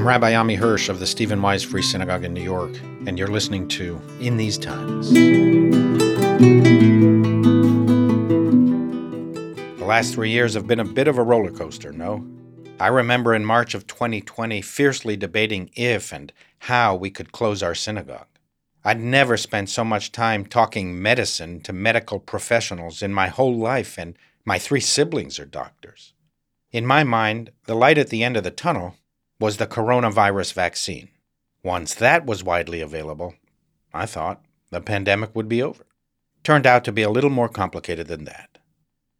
I'm Rabbi Ammi Hirsch of the Stephen Wise Free Synagogue in New York, and you're listening to In These Times. The last three years have been a bit of a roller coaster, no? I remember in March of 2020 fiercely debating if and how we could close our synagogue. I'd never spent so much time talking medicine to medical professionals in my whole life, and my three siblings are doctors. In my mind, the light at the end of the tunnel was the coronavirus vaccine. Once that was widely available, I thought the pandemic would be over. Turned out to be a little more complicated than that.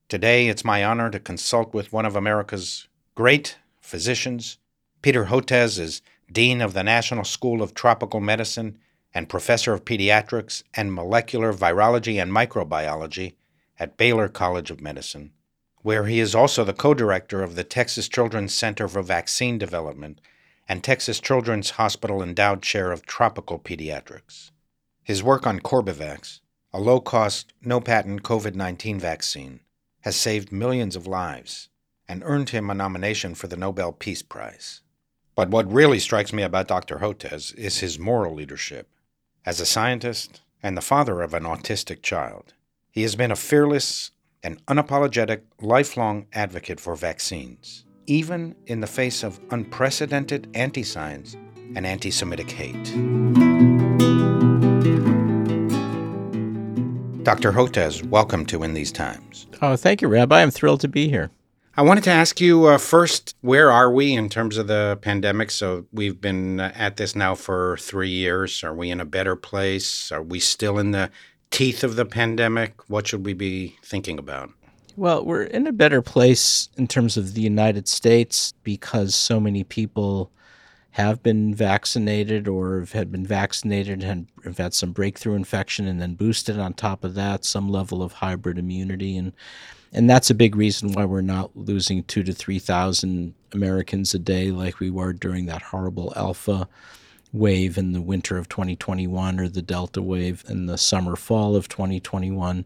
Today, it's my honor to consult with one of America's great physicians. Peter Hotez is Dean of the National School of Tropical Medicine and Professor of Pediatrics and Molecular Virology and Microbiology at Baylor College of Medicine where he is also the co director of the Texas Children's Center for Vaccine Development and Texas Children's Hospital Endowed Chair of Tropical Pediatrics. His work on Corbevax, a low cost, no patent COVID 19 vaccine, has saved millions of lives and earned him a nomination for the Nobel Peace Prize. But what really strikes me about Dr. Hotez is his moral leadership. As a scientist and the father of an autistic child, he has been a fearless an unapologetic, lifelong advocate for vaccines, even in the face of unprecedented anti science and anti Semitic hate. Dr. Hotez, welcome to In These Times. Oh, thank you, Rabbi. I'm thrilled to be here. I wanted to ask you uh, first, where are we in terms of the pandemic? So we've been uh, at this now for three years. Are we in a better place? Are we still in the teeth of the pandemic? What should we be thinking about? Well, we're in a better place in terms of the United States because so many people have been vaccinated or have had been vaccinated and have had some breakthrough infection and then boosted on top of that some level of hybrid immunity and and that's a big reason why we're not losing two to three thousand Americans a day like we were during that horrible alpha wave in the winter of 2021 or the Delta wave in the summer fall of 2021.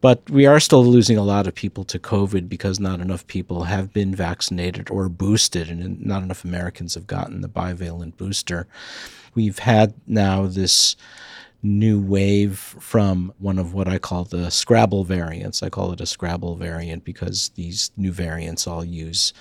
But we are still losing a lot of people to COVID because not enough people have been vaccinated or boosted, and not enough Americans have gotten the bivalent booster. We've had now this new wave from one of what I call the Scrabble variants. I call it a Scrabble variant because these new variants all use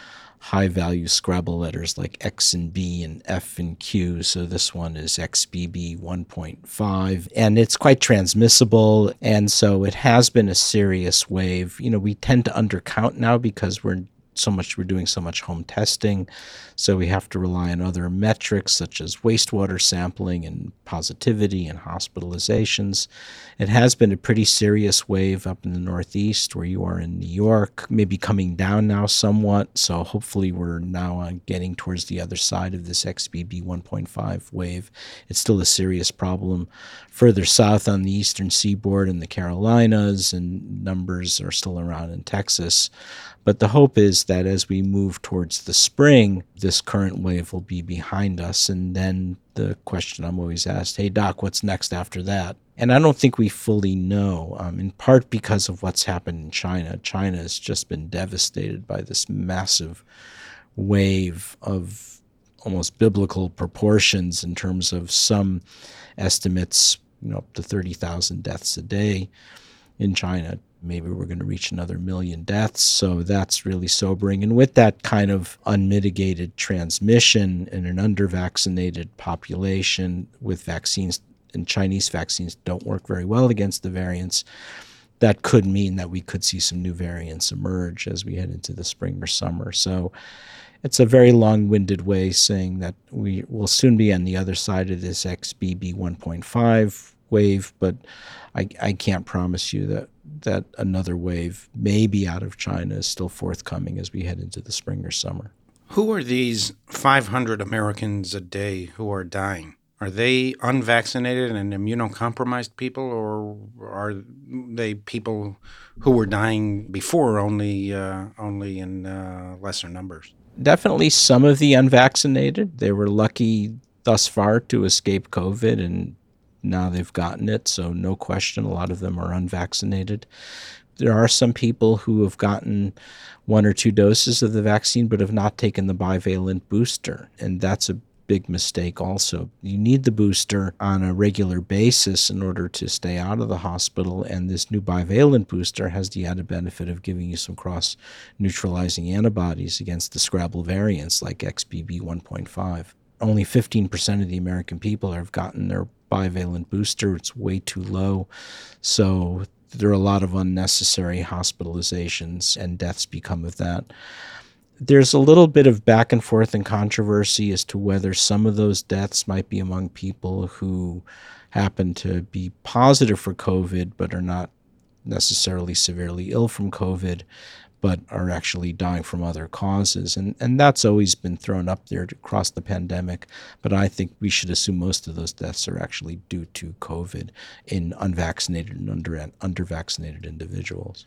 high value Scrabble letters like X and B and F and Q. So this one is XBB 1.5 and it's quite transmissible. And so it has been a serious wave. You know, we tend to undercount now because we're so much we're doing so much home testing. So we have to rely on other metrics such as wastewater sampling and positivity and hospitalizations. It has been a pretty serious wave up in the northeast where you are in new york maybe coming down now somewhat. So hopefully we're now uh, getting towards the other side of this xbb 1.5 wave. It's still a serious problem. Further south on the eastern seaboard in the carolinas and numbers are still around in texas but the hope is that as we move towards the spring, this current wave will be behind us. And then the question I'm always asked, hey, Doc, what's next after that? And I don't think we fully know, um, in part because of what's happened in China. China has just been devastated by this massive wave of almost biblical proportions in terms of some estimates, you know, up to 30,000 deaths a day in China maybe we're going to reach another million deaths. So that's really sobering. And with that kind of unmitigated transmission in an under vaccinated population with vaccines, and Chinese vaccines don't work very well against the variants, that could mean that we could see some new variants emerge as we head into the spring or summer. So it's a very long winded way saying that we will soon be on the other side of this XBB 1.5 wave, but I, I can't promise you that that another wave, maybe out of China, is still forthcoming as we head into the spring or summer. Who are these 500 Americans a day who are dying? Are they unvaccinated and immunocompromised people, or are they people who were dying before only uh, only in uh, lesser numbers? Definitely some of the unvaccinated. They were lucky thus far to escape COVID and now they've gotten it, so no question, a lot of them are unvaccinated. there are some people who have gotten one or two doses of the vaccine but have not taken the bivalent booster. And that's a big mistake also. You need the booster on a regular basis in order to stay out of the hospital. And this new bivalent booster has the added benefit of giving you some cross neutralizing antibodies against the Scrabble variants like XBB 1.5. Only 15% of the American people have gotten their bivalent booster. It's way too low. So there are a lot of unnecessary hospitalizations and deaths become of that. There's a little bit of back and forth and controversy as to whether some of those deaths might be among people who happen to be positive for COVID but are not necessarily severely ill from COVID but are actually dying from other causes. And, and that's always been thrown up there across the pandemic. But I think we should assume most of those deaths are actually due to COVID in unvaccinated and under, under-vaccinated individuals.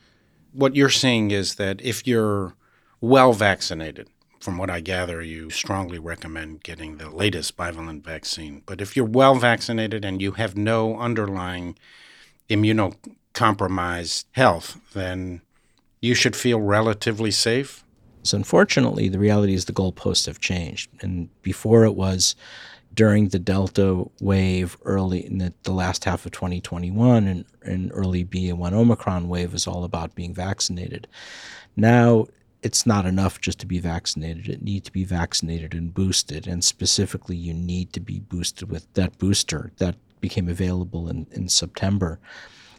What you're saying is that if you're well vaccinated, from what I gather, you strongly recommend getting the latest bivalent vaccine. But if you're well vaccinated and you have no underlying immunocompromised health, then you should feel relatively safe? So unfortunately, the reality is the goalposts have changed. And before it was during the Delta wave early in the, the last half of 2021 and, and early BA1 Omicron wave was all about being vaccinated. Now it's not enough just to be vaccinated. It needs to be vaccinated and boosted. And specifically, you need to be boosted with that booster that became available in, in September.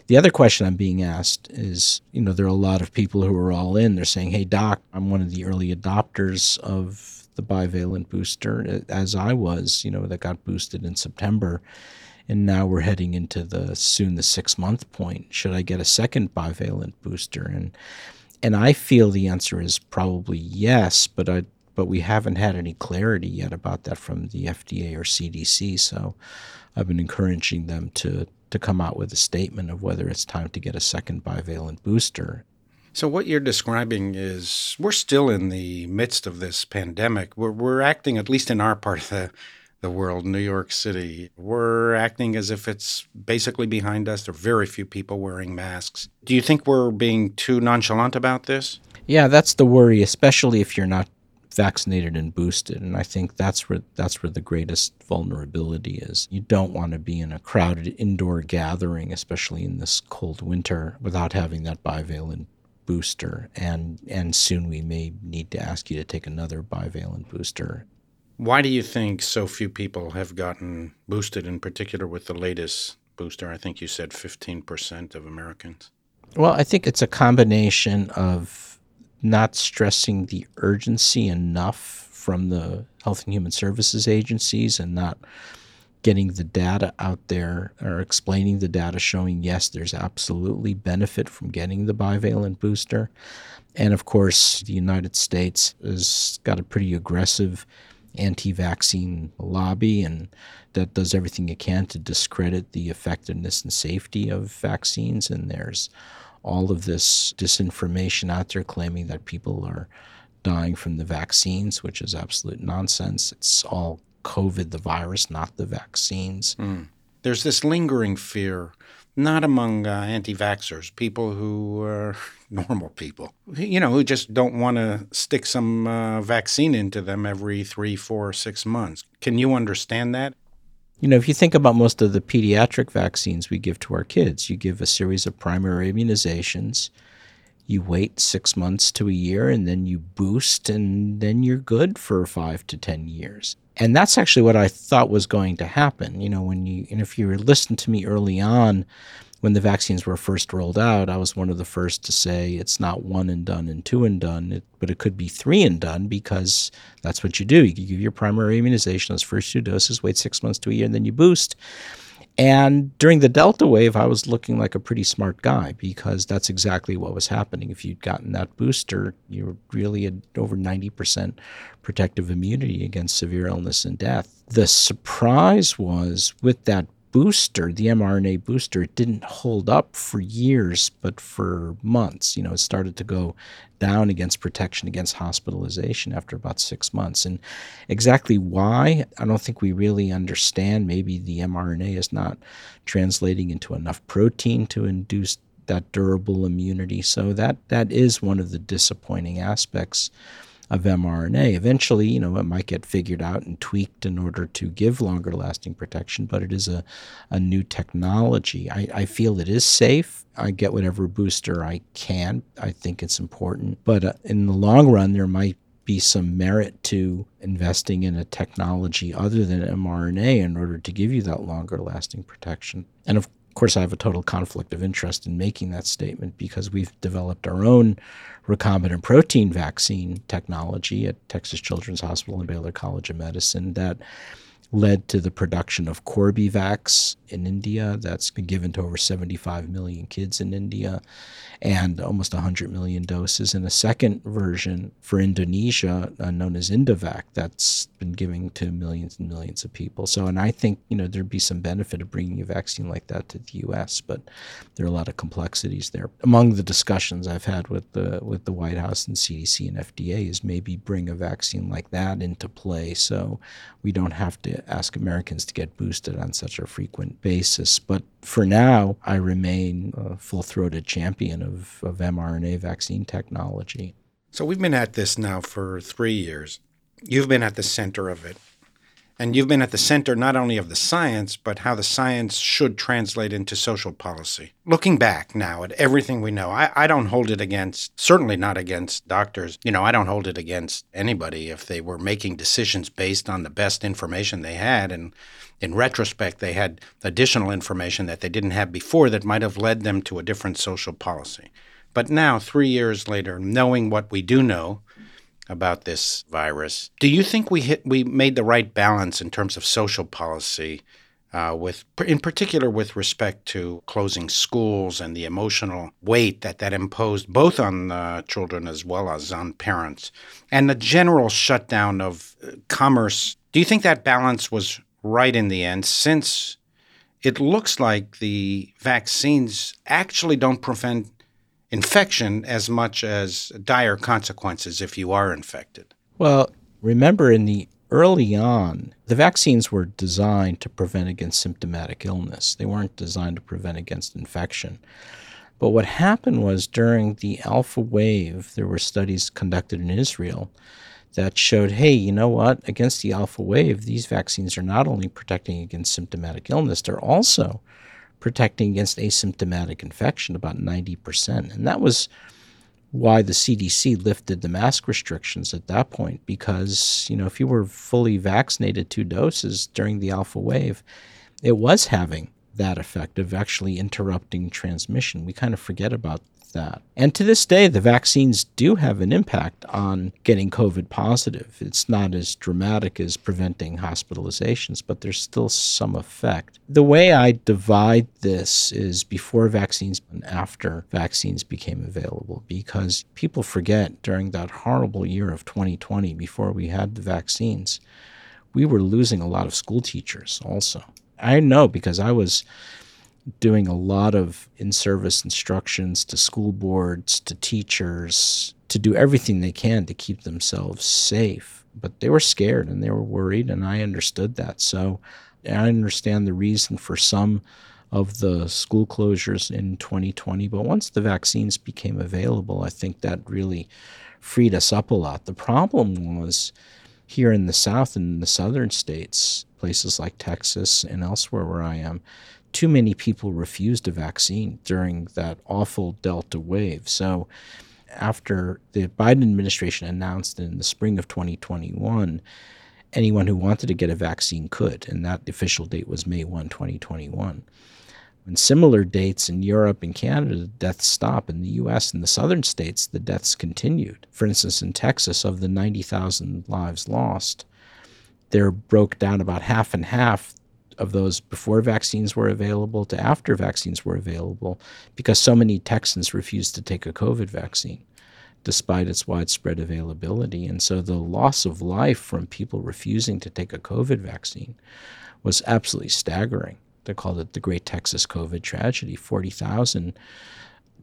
The other question I'm being asked is, you know, there are a lot of people who are all in. They're saying, "Hey, doc, I'm one of the early adopters of the bivalent booster, uh, as I was, you know, that got boosted in September." And now we're heading into the soon the six month point. Should I get a second bivalent booster? And and I feel the answer is probably yes, but I but we haven't had any clarity yet about that from the FDA or CDC. So I've been encouraging them to to come out with a statement of whether it's time to get a second bivalent booster. So, what you're describing is we're still in the midst of this pandemic. We're, we're acting, at least in our part of the, the world, New York City, we're acting as if it's basically behind us. There are very few people wearing masks. Do you think we're being too nonchalant about this? Yeah, that's the worry, especially if you're not vaccinated and boosted. And i think that's where that's where the greatest vulnerability is. You don't want to be in a crowded indoor gathering especially in this cold winter without having that bivalent booster. And and soon we may need to ask you to take another bivalent booster. Why do you think so few people have gotten boosted in particular with the latest booster? I think you said 15% of americans. Well i think it's a combination of not stressing the urgency enough from the Health and Human Services agencies and not getting the data out there or explaining the data showing yes, there's absolutely benefit from getting the bivalent booster. And of course, the United States has got a pretty aggressive anti vaccine lobby and that does everything it can to discredit the effectiveness and safety of vaccines. And there's all of this disinformation out there claiming that people are dying from the vaccines, which is absolute nonsense. It's all COVID, the virus, not the vaccines. Mm. There's this lingering fear, not among uh, anti vaxxers, people who are normal people, you know, who just don't want to stick some uh, vaccine into them every three, four, six months. Can you understand that? You know, if you think about most of the pediatric vaccines we give to our kids, you give a series of primary immunizations, you wait six months to a year, and then you boost, and then you're good for five to 10 years. And that's actually what I thought was going to happen. You know, when you, and if you listened to me early on, when the vaccines were first rolled out, I was one of the first to say it's not one and done and two and done, it, but it could be three and done because that's what you do. You give your primary immunization, those first two doses, wait six months to a year, and then you boost. And during the Delta wave, I was looking like a pretty smart guy because that's exactly what was happening. If you'd gotten that booster, you were really at over 90% protective immunity against severe illness and death. The surprise was with that booster, the mRNA booster, it didn't hold up for years, but for months. You know, it started to go down against protection against hospitalization after about six months. And exactly why, I don't think we really understand. Maybe the mRNA is not translating into enough protein to induce that durable immunity. So that that is one of the disappointing aspects of mRNA. Eventually, you know, it might get figured out and tweaked in order to give longer lasting protection, but it is a, a new technology. I, I feel it is safe. I get whatever booster I can. I think it's important. But uh, in the long run, there might be some merit to investing in a technology other than mRNA in order to give you that longer lasting protection. And of course, I have a total conflict of interest in making that statement because we've developed our own recombinant protein vaccine technology at Texas Children's Hospital and Baylor College of Medicine that led to the production of Corbevax in India. That's been given to over 75 million kids in India and almost 100 million doses. And a second version for Indonesia, uh, known as Indovac, that's been given to millions and millions of people. So, and I think, you know, there'd be some benefit of bringing a vaccine like that to the U.S., but there are a lot of complexities there. Among the discussions I've had with the, with the White House and CDC and FDA is maybe bring a vaccine like that into play so we don't have to ask Americans to get boosted on such a frequent basis. But for now, I remain a full throated champion of, of mRNA vaccine technology. So we've been at this now for three years. You've been at the center of it. And you've been at the center not only of the science, but how the science should translate into social policy. Looking back now at everything we know, I, I, don't hold it against, certainly not against doctors. You know, I don't hold it against anybody if they were making decisions based on the best information they had. And in retrospect, they had additional information that they didn't have before that might have led them to a different social policy. But now, three years later, knowing what we do know, about this virus. Do you think we hit we made the right balance in terms of social policy, uh, with in particular with respect to closing schools and the emotional weight that that imposed both on uh, children as well as on parents, and the general shutdown of uh, commerce? Do you think that balance was right in the end? Since it looks like the vaccines actually don't prevent infection as much as dire consequences if you are infected. Well, remember in the early on, the vaccines were designed to prevent against symptomatic illness. They weren't designed to prevent against infection. But what happened was during the alpha wave, there were studies conducted in Israel that showed hey, you know what? Against the alpha wave, these vaccines are not only protecting against symptomatic illness, they're also protecting against asymptomatic infection, about 90%. And that was why the CDC lifted the mask restrictions at that point, because, you know, if you were fully vaccinated two doses during the alpha wave, it was having that effect of actually interrupting transmission. We kind of forget about that. And to this day, the vaccines do have an impact on getting COVID positive. It's not as dramatic as preventing hospitalizations, but there's still some effect. The way I divide this is before vaccines and after vaccines became available, because people forget during that horrible year of 2020, before we had the vaccines, we were losing a lot of school teachers also. I know because I was doing a lot of in service instructions to school boards, to teachers, to do everything they can to keep themselves safe. But they were scared and they were worried, and I understood that. So I understand the reason for some of the school closures in 2020. But once the vaccines became available, I think that really freed us up a lot. The problem was here in the South and in the southern states, places like Texas and elsewhere where I am, too many people refused a vaccine during that awful Delta wave. So, after the Biden administration announced in the spring of 2021, anyone who wanted to get a vaccine could, and that official date was May 1, 2021. And similar dates in Europe and Canada, deaths stopped. In the US and the southern states, the deaths continued. For instance, in Texas, of the 90,000 lives lost, there broke down about half and half of those before vaccines were available to after vaccines were available because so many Texans refused to take a COVID vaccine despite its widespread availability. And so the loss of life from people refusing to take a COVID vaccine was absolutely staggering. They called it the Great Texas COVID Tragedy. 40,000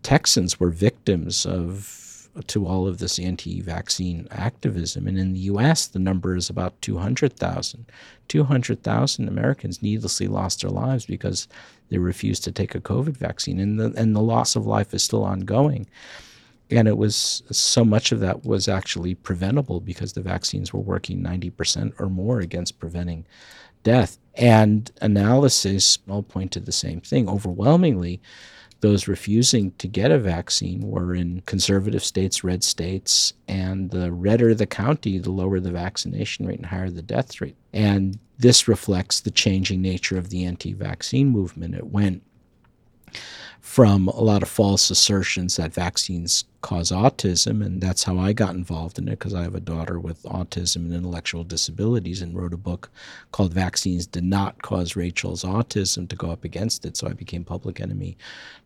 Texans were victims of to all of this anti vaccine activism. And in the US, the number is about 200,000. 200,000 Americans needlessly lost their lives because they refused to take a COVID vaccine, and the and the loss of life is still ongoing. And it was so much of that was actually preventable because the vaccines were working 90% or more against preventing death. And analysis all point to the same thing. Overwhelmingly, those refusing to get a vaccine were in conservative states, red states, and the redder the county, the lower the vaccination rate and higher the death rate. And this reflects the changing nature of the anti vaccine movement. It went from a lot of false assertions that vaccines cause autism. And that's how I got involved in it because I have a daughter with autism and intellectual disabilities and wrote a book called Vaccines Did Not Cause Rachel's Autism to go up against it. So I became public enemy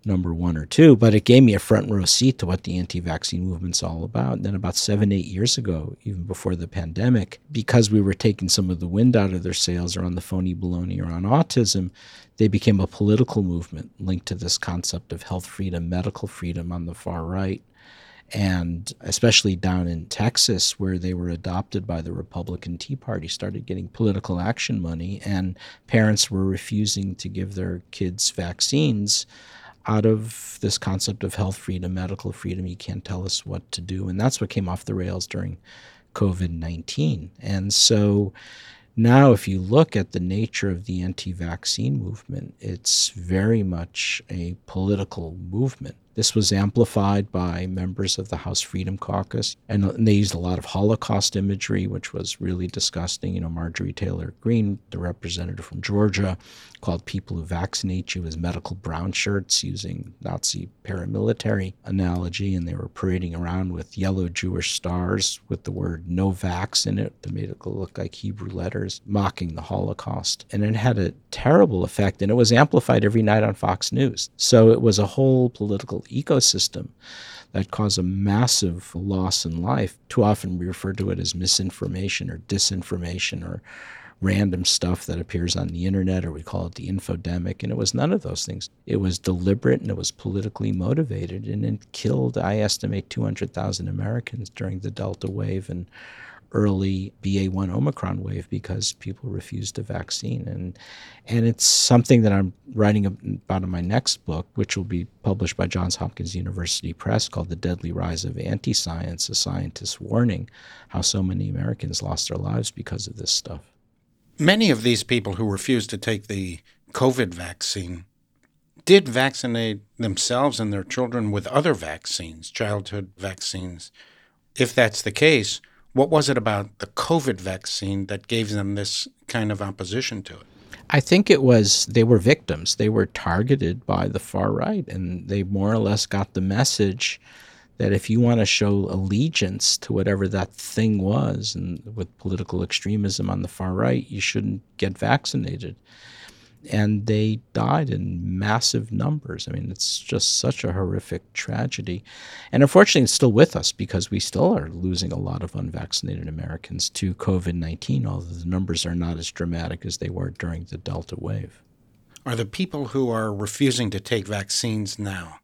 number one or two. But it gave me a front row seat to what the anti vaccine movement's all about. And then about seven, eight years ago, even before the pandemic, because we were taking some of the wind out of their sails or on the phony baloney or on autism, they became a political movement linked to this concept of health freedom, medical freedom on the far right. And especially down in Texas, where they were adopted by the Republican Tea Party, started getting political action money, and parents were refusing to give their kids vaccines out of this concept of health freedom, medical freedom. You can't tell us what to do. And that's what came off the rails during COVID 19. And so now, if you look at the nature of the anti vaccine movement, it's very much a political movement. This was amplified by members of the House Freedom Caucus, and they used a lot of Holocaust imagery, which was really disgusting. You know, Marjorie Taylor Greene, the representative from Georgia, called people who vaccinate you as medical brown shirts using Nazi paramilitary analogy, and they were parading around with yellow Jewish stars with the word no vax in it that made it look like Hebrew letters, mocking the Holocaust. And it had a terrible effect, and it was amplified every night on Fox News. So it was a whole political ecosystem that caused a massive loss in life. Too often we refer to it as misinformation or disinformation or random stuff that appears on the internet, or we call it the infodemic. And it was none of those things. It was deliberate and it was politically motivated, and it killed, I estimate, 200,000 Americans during the Delta wave and early BA1 Omicron wave because people refused the vaccine. And, and it's something that I'm writing about in my next book, which will be published by Johns Hopkins University Press called The Deadly Rise of Anti Science, a scientist's warning how so many Americans lost their lives because of this stuff. Many of these people who refused to take the COVID vaccine did vaccinate themselves and their children with other vaccines, childhood vaccines. If that's the case, what was it about the COVID vaccine that gave them this kind of opposition to it? I think it was they were victims. They were targeted by the far right, and they more or less got the message that if you want to show allegiance to whatever that thing was, and with political extremism on the far right, you shouldn't get vaccinated and they died in massive numbers. I mean, it's just such a horrific tragedy. And unfortunately, it's still with us because we still are losing a lot of unvaccinated Americans to COVID 19, although the numbers are not as dramatic as they were during the Delta wave. Are the people who are refusing to take vaccines now,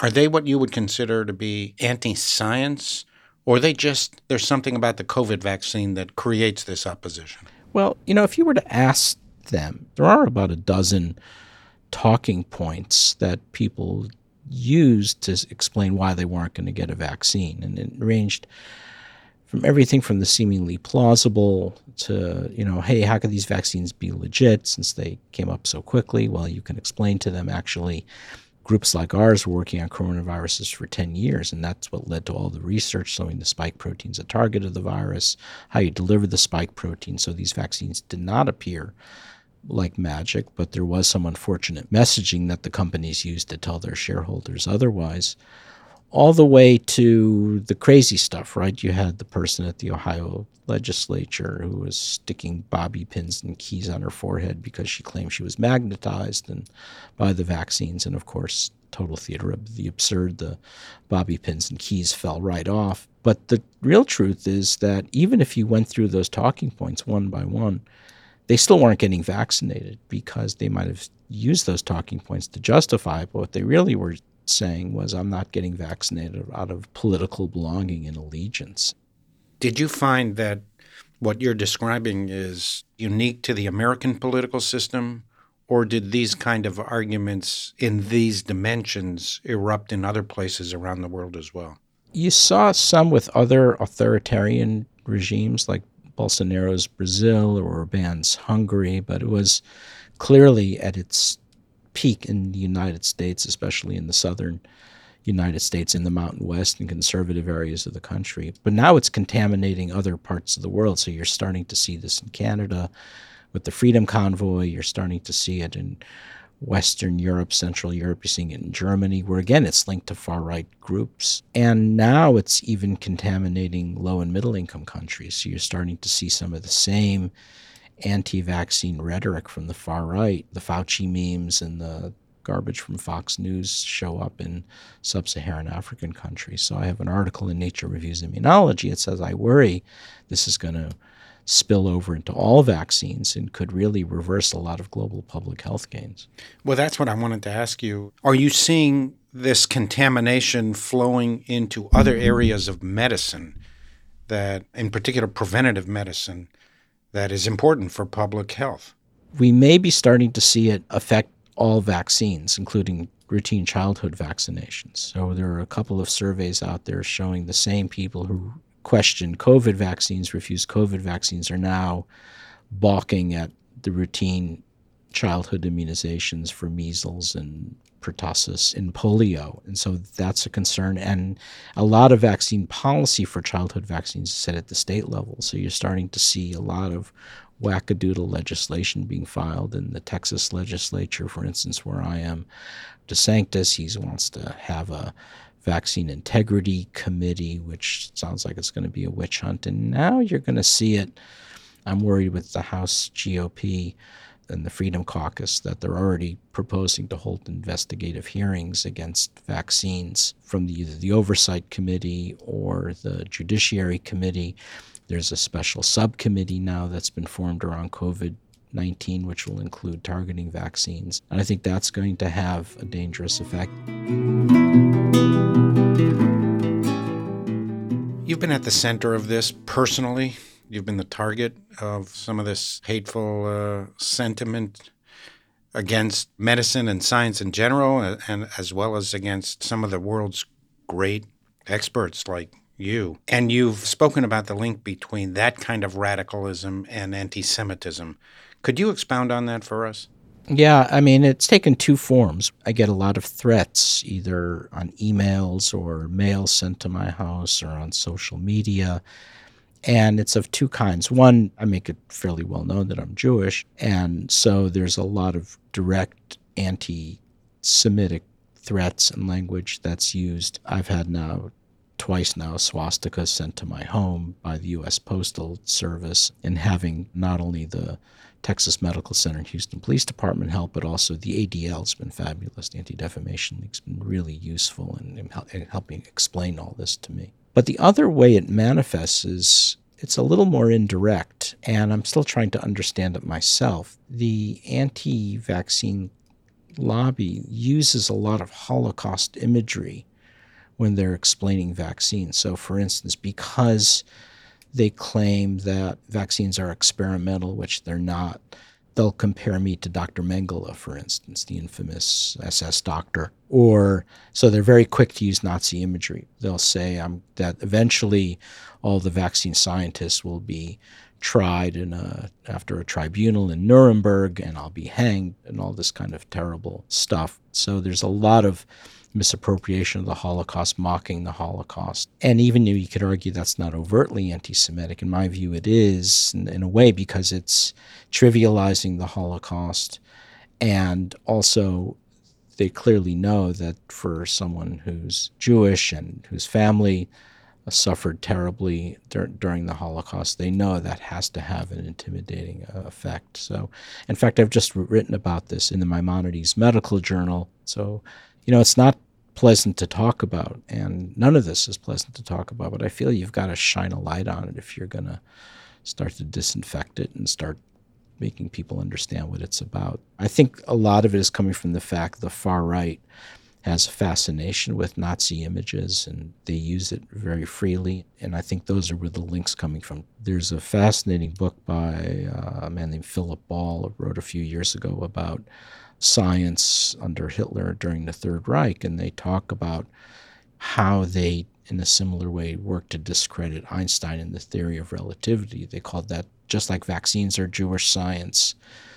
are they what you would consider to be anti science? Or they just, there's something about the COVID vaccine that creates this opposition? Well, you know, if you were to ask them. There are about a dozen talking points that people used to explain why they weren't going to get a vaccine. And it ranged from everything from the seemingly plausible to, you know, hey, how could these vaccines be legit since they came up so quickly? Well, you can explain to them actually groups like ours were working on coronaviruses for 10 years, and that's what led to all the research showing the spike proteins a target of the virus, how you deliver the spike protein so these vaccines did not appear like magic, but there was some unfortunate messaging that the companies used to tell their shareholders otherwise. All the way to the crazy stuff, right? You had the person at the Ohio legislature who was sticking bobby pins and keys on her forehead because she claimed she was magnetized and by the vaccines. And of course, total theater of the absurd, the bobby pins and keys fell right off. But the real truth is that even if you went through those talking points one by one, they still weren't getting vaccinated because they might have used those talking points to justify it. But what they really were saying was, I'm not getting vaccinated out of political belonging and allegiance. Did you find that what you're describing is unique to the American political system, or did these kind of arguments in these dimensions erupt in other places around the world as well? You saw some with other authoritarian regimes like Bolsonaro's Brazil or Orban's Hungary, but it was clearly at its peak in the United States, especially in the southern United States, in the Mountain West and conservative areas of the country. But now it's contaminating other parts of the world. So you're starting to see this in Canada with the Freedom Convoy. You're starting to see it in Western Europe, Central Europe. You're seeing it in Germany, where again it's linked to far right groups. And now it's even contaminating low and middle income countries. So you're starting to see some of the same anti vaccine rhetoric from the far right, the Fauci memes and the garbage from Fox News show up in sub Saharan African countries. So I have an article in Nature Reviews Immunology. It says, I worry this is going to spill over into all vaccines and could really reverse a lot of global public health gains. Well, that's what I wanted to ask you. Are you seeing this contamination flowing into other areas of medicine that, in particular, preventative medicine, that is important for public health? We may be starting to see it affect all vaccines, including routine childhood vaccinations. So there are a couple of surveys out there showing the same people who question COVID vaccines, refused COVID vaccines, are now balking at the routine childhood immunizations for measles and pertussis and polio. And so that's a concern. And a lot of vaccine policy for childhood vaccines is set at the state level. So you're starting to see a lot of wackadoodle legislation being filed in the Texas legislature, for instance, where I am. DeSantis, he wants to have a Vaccine Integrity Committee, which sounds like it's going to be a witch hunt. And now you're going to see it. I'm worried with the House GOP and the Freedom Caucus that they're already proposing to hold investigative hearings against vaccines from the, either the Oversight Committee or the Judiciary Committee. There's a special subcommittee now that's been formed around COVID 19, which will include targeting vaccines. And I think that's going to have a dangerous effect. You've been at the center of this personally. You've been the target of some of this hateful uh, sentiment against medicine and science in general, and, and as well as against some of the world's great experts like you. And you've spoken about the link between that kind of radicalism and anti Semitism. Could you expound on that for us? Yeah, I mean, it's taken two forms. I get a lot of threats, either on emails or mail sent to my house or on social media. And it's of two kinds. One, I make it fairly well known that I'm Jewish. And so there's a lot of direct anti Semitic threats and language that's used. I've had now twice now swastika sent to my home by the U.S. Postal Service, and having not only the Texas Medical Center and Houston Police Department help, but also the ADL has been fabulous. The Anti Defamation League's been really useful in, in helping explain all this to me. But the other way it manifests is it's a little more indirect, and I'm still trying to understand it myself. The anti vaccine lobby uses a lot of Holocaust imagery when they're explaining vaccines. So, for instance, because they claim that vaccines are experimental, which they're not. They'll compare me to Dr. Mengele, for instance, the infamous SS doctor. Or so they're very quick to use Nazi imagery. They'll say um, that eventually all the vaccine scientists will be tried in a, after a tribunal in Nuremberg and I'll be hanged and all this kind of terrible stuff. So there's a lot of misappropriation of the Holocaust, mocking the Holocaust. And even you could argue that's not overtly anti Semitic, in my view, it is in, in, a way because it's trivializing the Holocaust. And also, they clearly know that for someone who's Jewish and whose family suffered terribly dur- during the Holocaust, they know that has to have an intimidating uh, effect. So, in fact, I've just written about this in the Maimonides Medical Journal. So, you know, it's not pleasant to talk about, and none of this is pleasant to talk about. But I feel you've got to shine a light on it if you're going to start to disinfect it and start making people understand what it's about. I think a lot of it is coming from the fact the far right has a fascination with Nazi images and they use it very freely. And I think those are where the links coming from. There's a fascinating book by uh, a man named Philip Ball, wrote a few years ago about science under Hitler during the Third Reich, and they talk about how they, in a similar way, worked to discredit Einstein and the theory of relativity. They called that just like vaccines are Jewish science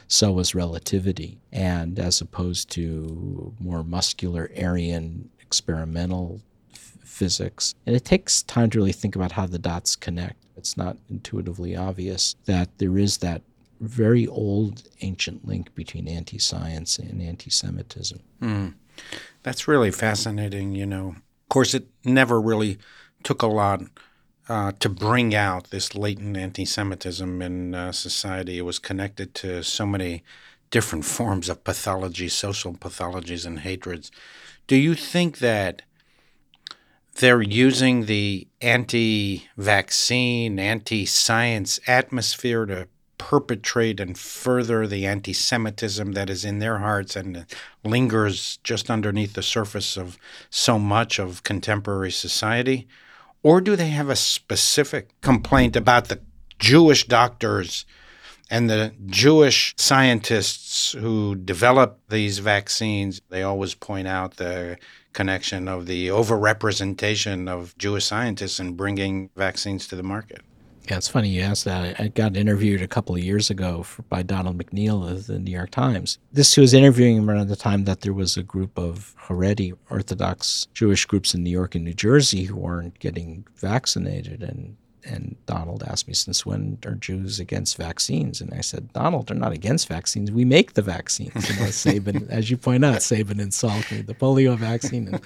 so was relativity. And as opposed to more muscular Aryan experimental f- physics. And it takes time to really think about how the dots connect. It's not intuitively obvious that there is that very old ancient link between anti science and anti Semitism. Mm. That's really fascinating. You know, of course, it never really took a lot uh, to bring out this latent anti Semitism in uh, society. It was connected to so many different forms of pathology, social pathologies, and hatreds. Do you think that they're using the anti vaccine, anti science atmosphere to perpetrate and further the anti Semitism that is in their hearts and lingers just underneath the surface of so much of contemporary society? Or do they have a specific complaint about the Jewish doctors and the Jewish scientists who develop these vaccines? They always point out the connection of the overrepresentation of Jewish scientists in bringing vaccines to the market. Yeah, it's funny you asked that. I got interviewed a couple of years ago for, by Donald McNeil of the New York Times. This was interviewing him around the time that there was a group of Haredi Orthodox Jewish groups in New York and New Jersey who weren't getting vaccinated, and and Donald asked me, since when are Jews against vaccines? And I said, Donald, they're not against vaccines. We make the vaccines. You know, Sabin, as you point out, Sabin and Salk the polio vaccine, and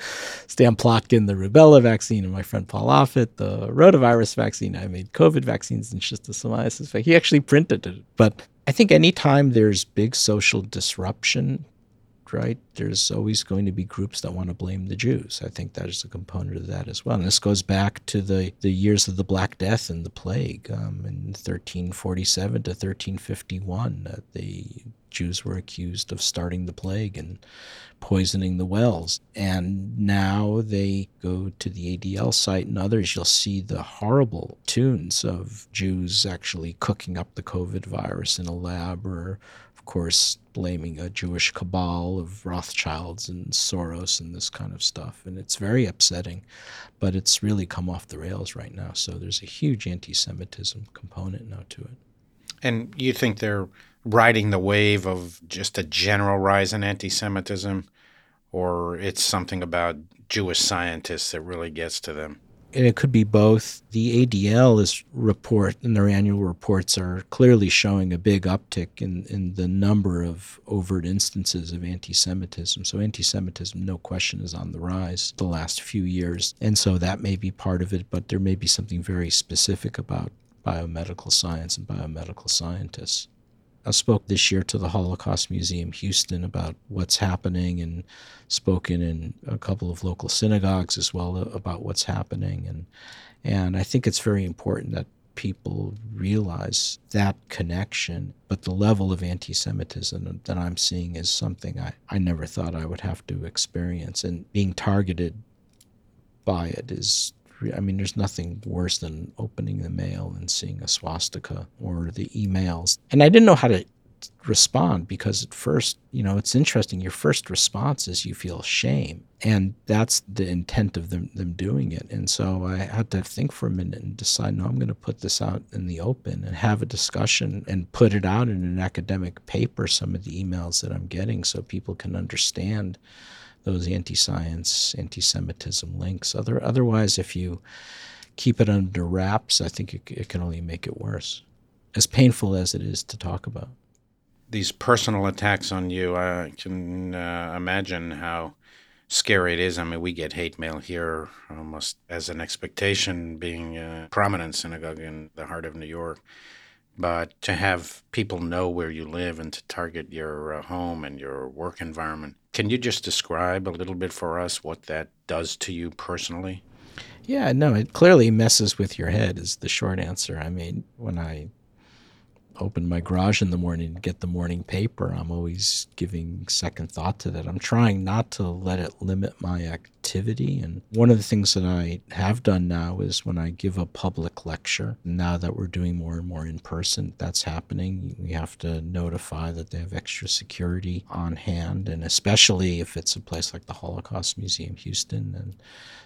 Stan Plotkin, the rubella vaccine, and my friend Paul Offit, the rotavirus vaccine. I made COVID vaccines and schistosomiasis. He actually printed it. But I think anytime there's big social disruption, right? There's always going to be groups that want to blame the Jews. I think that is a component of that as well. And this goes back to the, the years of the Black Death and the plague um, in 1347 to 1351. Uh, the Jews were accused of starting the plague and poisoning the wells. And now they go to the ADL site and others, you'll see the horrible tunes of Jews actually cooking up the COVID virus in a lab or of course, blaming a Jewish cabal of Rothschilds and Soros and this kind of stuff. And it's very upsetting, but it's really come off the rails right now. So there's a huge anti Semitism component now to it. And you think they're riding the wave of just a general rise in anti Semitism, or it's something about Jewish scientists that really gets to them? And it could be both. The ADL is report and their annual reports are clearly showing a big uptick in, in the number of overt instances of anti-Semitism. So anti-Semitism, no question, is on the rise the last few years, and so that may be part of it. But there may be something very specific about biomedical science and biomedical scientists. I spoke this year to the Holocaust Museum Houston about what's happening and spoken in a couple of local synagogues as well about what's happening. And and I think it's very important that people realize that connection but the level of anti-Semitism that I'm seeing is something I, I never thought I would have to experience. And being targeted by it is I mean, there's nothing worse than opening the mail and seeing a swastika or the emails. And I didn't know how to respond because at first, you know, it's interesting. Your first response is you feel shame. And that's the intent of them, them doing it. And so I had to think for a minute and decide, no, I'm going to put this out in the open and have a discussion and put it out in an academic paper, some of the emails that I'm getting so people can understand those anti-science, anti-Semitism links. Other, otherwise, if you keep it under wraps, I think it, it can only make it worse. As painful as it is to talk about. These personal attacks on you, I can uh, imagine how scary it is. I mean, we get hate mail here almost as an expectation, being a prominent synagogue in the heart of New York. But to have people know where you live and to target your uh, home and your work environment, can you just describe a little bit for us what that does to you personally? Yeah, no, it clearly messes with your head, is the short answer. I mean, when I open my garage in the morning and get the morning paper, I'm always giving second thought to that. I'm trying not to let it limit my activity. And one of the things that I have done now is when I give a public lecture, now that we're doing more and more in person, that's happening. We have to notify that they have extra security on hand. And especially if it's a place like the Holocaust Museum Houston, and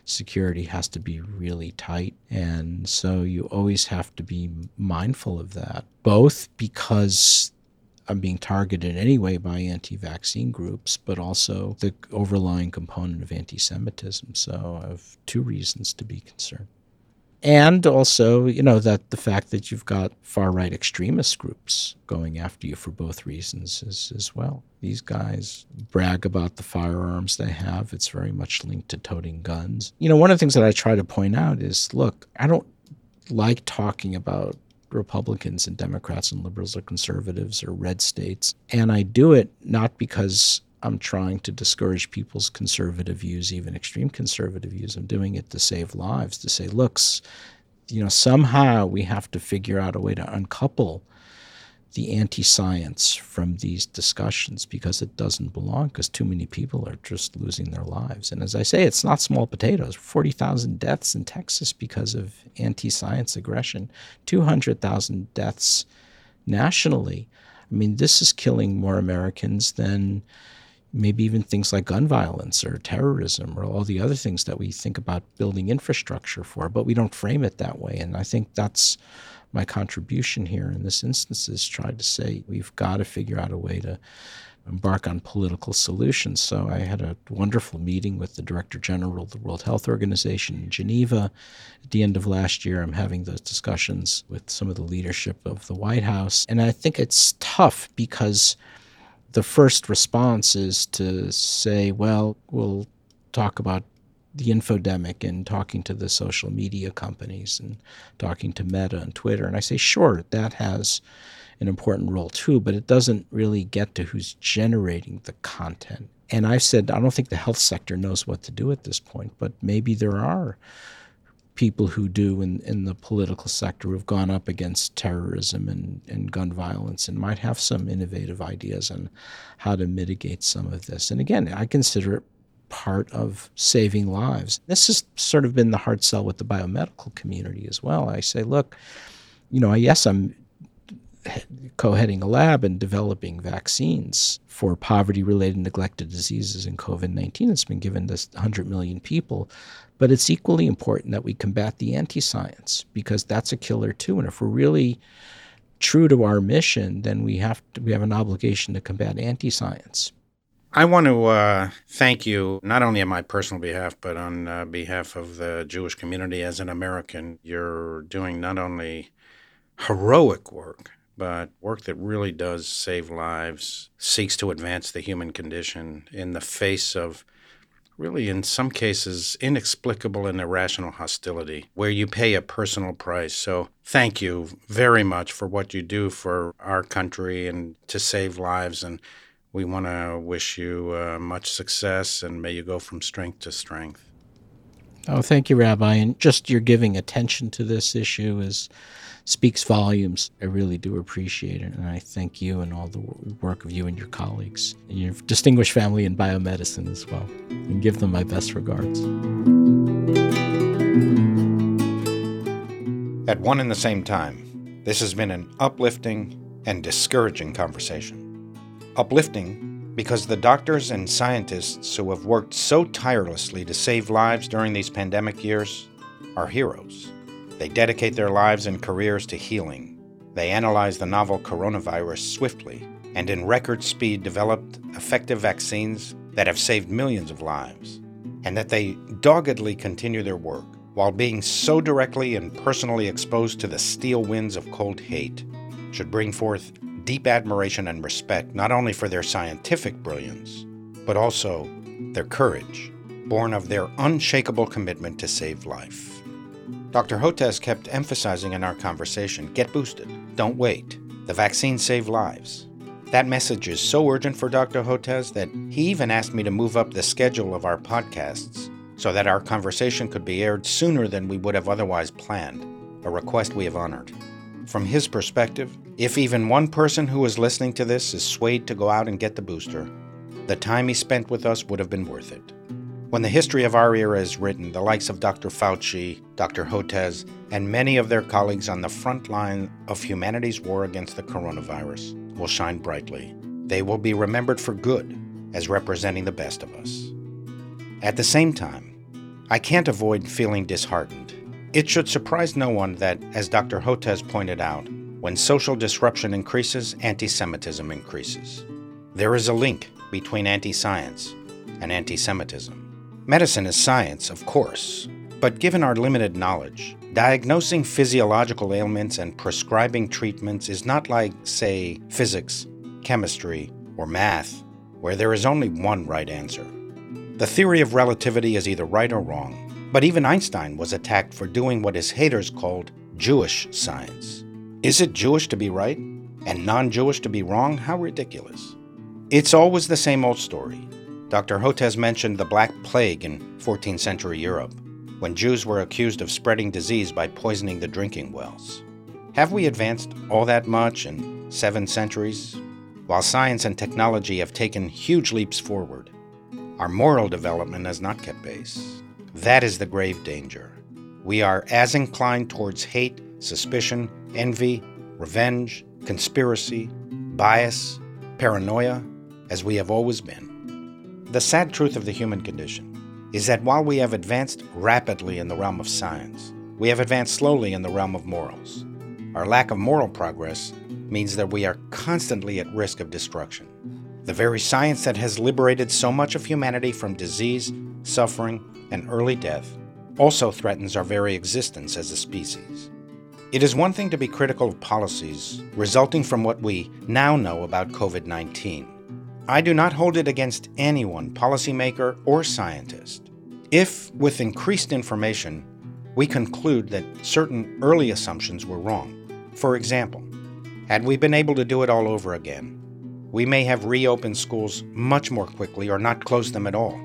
security has to be really tight. And so you always have to be mindful of that, both because I'm being targeted anyway by anti vaccine groups, but also the overlying component of anti Semitism. So I have two reasons to be concerned. And also, you know, that the fact that you've got far right extremist groups going after you for both reasons is, as well. These guys brag about the firearms they have. It's very much linked to toting guns. You know, one of the things that I try to point out is look, I don't like talking about Republicans and Democrats and liberals or conservatives or red states. And I do it not because I'm trying to discourage people's conservative views, even extreme conservative views. I'm doing it to save lives, to say, looks, you know, somehow we have to figure out a way to uncouple the anti science from these discussions because it doesn't belong, because too many people are just losing their lives. And as I say, it's not small potatoes 40,000 deaths in Texas because of anti science aggression, 200,000 deaths nationally. I mean, this is killing more Americans than maybe even things like gun violence or terrorism or all the other things that we think about building infrastructure for, but we don't frame it that way. And I think that's my contribution here in this instance is trying to say we've got to figure out a way to embark on political solutions. So I had a wonderful meeting with the Director General of the World Health Organization in Geneva at the end of last year. I'm having those discussions with some of the leadership of the White House. And I think it's tough because the first response is to say, well, we'll talk about the infodemic and talking to the social media companies and talking to Meta and Twitter. And I say, sure, that has an important role too, but it doesn't really get to who's generating the content. And I've said, I don't think the health sector knows what to do at this point, but maybe there are people who do in, in the political sector who've gone up against terrorism and, and gun violence and might have some innovative ideas on how to mitigate some of this. And again, I consider it part of saving lives. This has sort of been the hard sell with the biomedical community as well. I say, look, you know, yes, I'm co-heading a lab and developing vaccines for poverty-related neglected diseases and COVID-19. It's been given to 100 million people, but it's equally important that we combat the anti-science because that's a killer too. And if we're really true to our mission, then we have to, we have an obligation to combat anti-science I want to uh, thank you, not only on my personal behalf, but on uh, behalf of the Jewish community as an American. You're doing not only heroic work, but work that really does save lives, seeks to advance the human condition in the face of really, in some cases, inexplicable and irrational hostility, where you pay a personal price. So, thank you very much for what you do for our country and to save lives. And we want to wish you uh, much success and may you go from strength to strength. Oh, thank you, Rabbi. And just your giving attention to this issue is speaks volumes. I really do appreciate it. And I thank you and all the work of you and your colleagues and your distinguished family in biomedicine as well. And give them my best regards. At one and the same time, this has been an uplifting and discouraging conversation uplifting because the doctors and scientists who have worked so tirelessly to save lives during these pandemic years are heroes. They dedicate their lives and careers to healing. They analyze the novel coronavirus swiftly and in record speed developed effective vaccines that have saved millions of lives. And that they doggedly continue their work while being so directly and personally exposed to the steel winds of cold hate should bring forth deep admiration and respect not only for their scientific brilliance, but also their courage, born of their unshakable commitment to save life. Dr. Hotez kept emphasizing in our conversation get boosted, don't wait. The vaccines save lives. That message is so urgent for Dr. Hotez that he even asked me to move up the schedule of our podcasts so that our conversation could be aired sooner than we would have otherwise planned, a request we have honored. From his perspective, if even one person who is listening to this is swayed to go out and get the booster, the time he spent with us would have been worth it. When the history of our era is written, the likes of Dr. Fauci, Dr. Hotez, and many of their colleagues on the front line of humanity's war against the coronavirus will shine brightly. They will be remembered for good as representing the best of us. At the same time, I can't avoid feeling disheartened. It should surprise no one that, as Dr. Hotez pointed out, when social disruption increases, anti Semitism increases. There is a link between anti science and anti Semitism. Medicine is science, of course, but given our limited knowledge, diagnosing physiological ailments and prescribing treatments is not like, say, physics, chemistry, or math, where there is only one right answer. The theory of relativity is either right or wrong, but even Einstein was attacked for doing what his haters called Jewish science. Is it Jewish to be right and non Jewish to be wrong? How ridiculous. It's always the same old story. Dr. Hotez mentioned the Black Plague in 14th century Europe, when Jews were accused of spreading disease by poisoning the drinking wells. Have we advanced all that much in seven centuries? While science and technology have taken huge leaps forward, our moral development has not kept pace. That is the grave danger. We are as inclined towards hate, suspicion, envy, revenge, conspiracy, bias, paranoia as we have always been. The sad truth of the human condition is that while we have advanced rapidly in the realm of science, we have advanced slowly in the realm of morals. Our lack of moral progress means that we are constantly at risk of destruction. The very science that has liberated so much of humanity from disease, suffering, and early death also threatens our very existence as a species. It is one thing to be critical of policies resulting from what we now know about COVID 19 I do not hold it against anyone, policymaker or scientist. If, with increased information, we conclude that certain early assumptions were wrong, for example, had we been able to do it all over again, we may have reopened schools much more quickly or not closed them at all,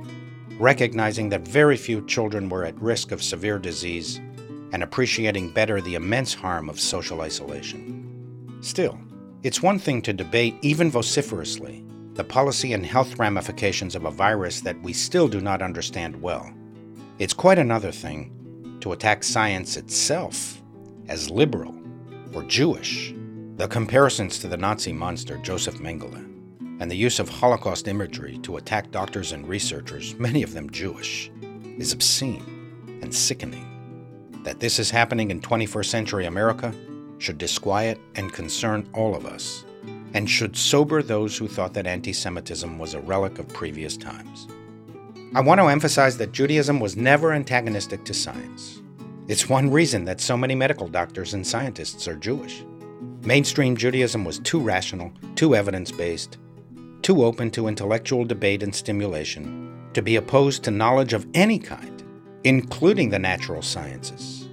recognizing that very few children were at risk of severe disease and appreciating better the immense harm of social isolation. Still, it's one thing to debate even vociferously the policy and health ramifications of a virus that we still do not understand well. It's quite another thing to attack science itself as liberal or Jewish. The comparisons to the Nazi monster Joseph Mengele and the use of Holocaust imagery to attack doctors and researchers, many of them Jewish, is obscene and sickening. That this is happening in 21st century America should disquiet and concern all of us and should sober those who thought that anti Semitism was a relic of previous times. I want to emphasize that Judaism was never antagonistic to science. It's one reason that so many medical doctors and scientists are Jewish. Mainstream Judaism was too rational, too evidence based, too open to intellectual debate and stimulation to be opposed to knowledge of any kind, including the natural sciences.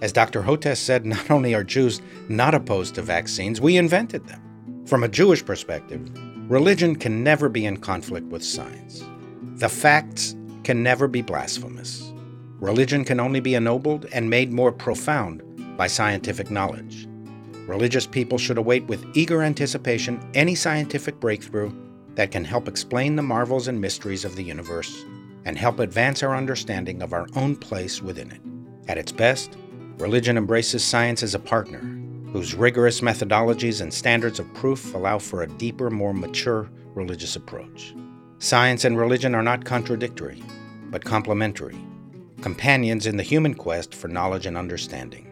As Dr. Hotez said, not only are Jews not opposed to vaccines, we invented them. From a Jewish perspective, religion can never be in conflict with science. The facts can never be blasphemous. Religion can only be ennobled and made more profound by scientific knowledge. Religious people should await with eager anticipation any scientific breakthrough that can help explain the marvels and mysteries of the universe and help advance our understanding of our own place within it. At its best, religion embraces science as a partner whose rigorous methodologies and standards of proof allow for a deeper, more mature religious approach. Science and religion are not contradictory, but complementary, companions in the human quest for knowledge and understanding.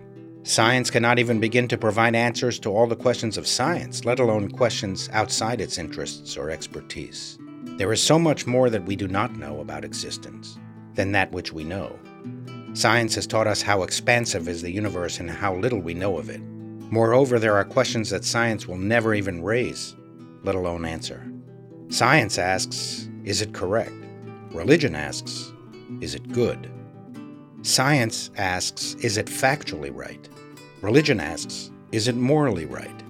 Science cannot even begin to provide answers to all the questions of science, let alone questions outside its interests or expertise. There is so much more that we do not know about existence than that which we know. Science has taught us how expansive is the universe and how little we know of it. Moreover, there are questions that science will never even raise, let alone answer. Science asks, is it correct? Religion asks, is it good? Science asks, is it factually right? Religion asks, is it morally right?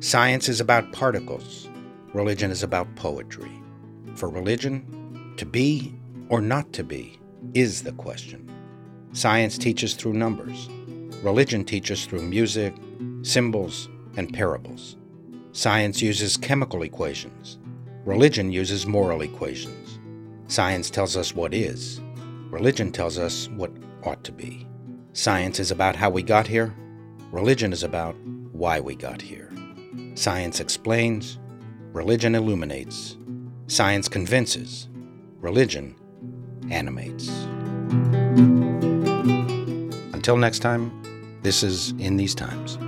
Science is about particles. Religion is about poetry. For religion, to be or not to be is the question. Science teaches through numbers. Religion teaches through music, symbols, and parables. Science uses chemical equations. Religion uses moral equations. Science tells us what is. Religion tells us what ought to be. Science is about how we got here. Religion is about why we got here. Science explains. Religion illuminates. Science convinces. Religion animates. Until next time, this is In These Times.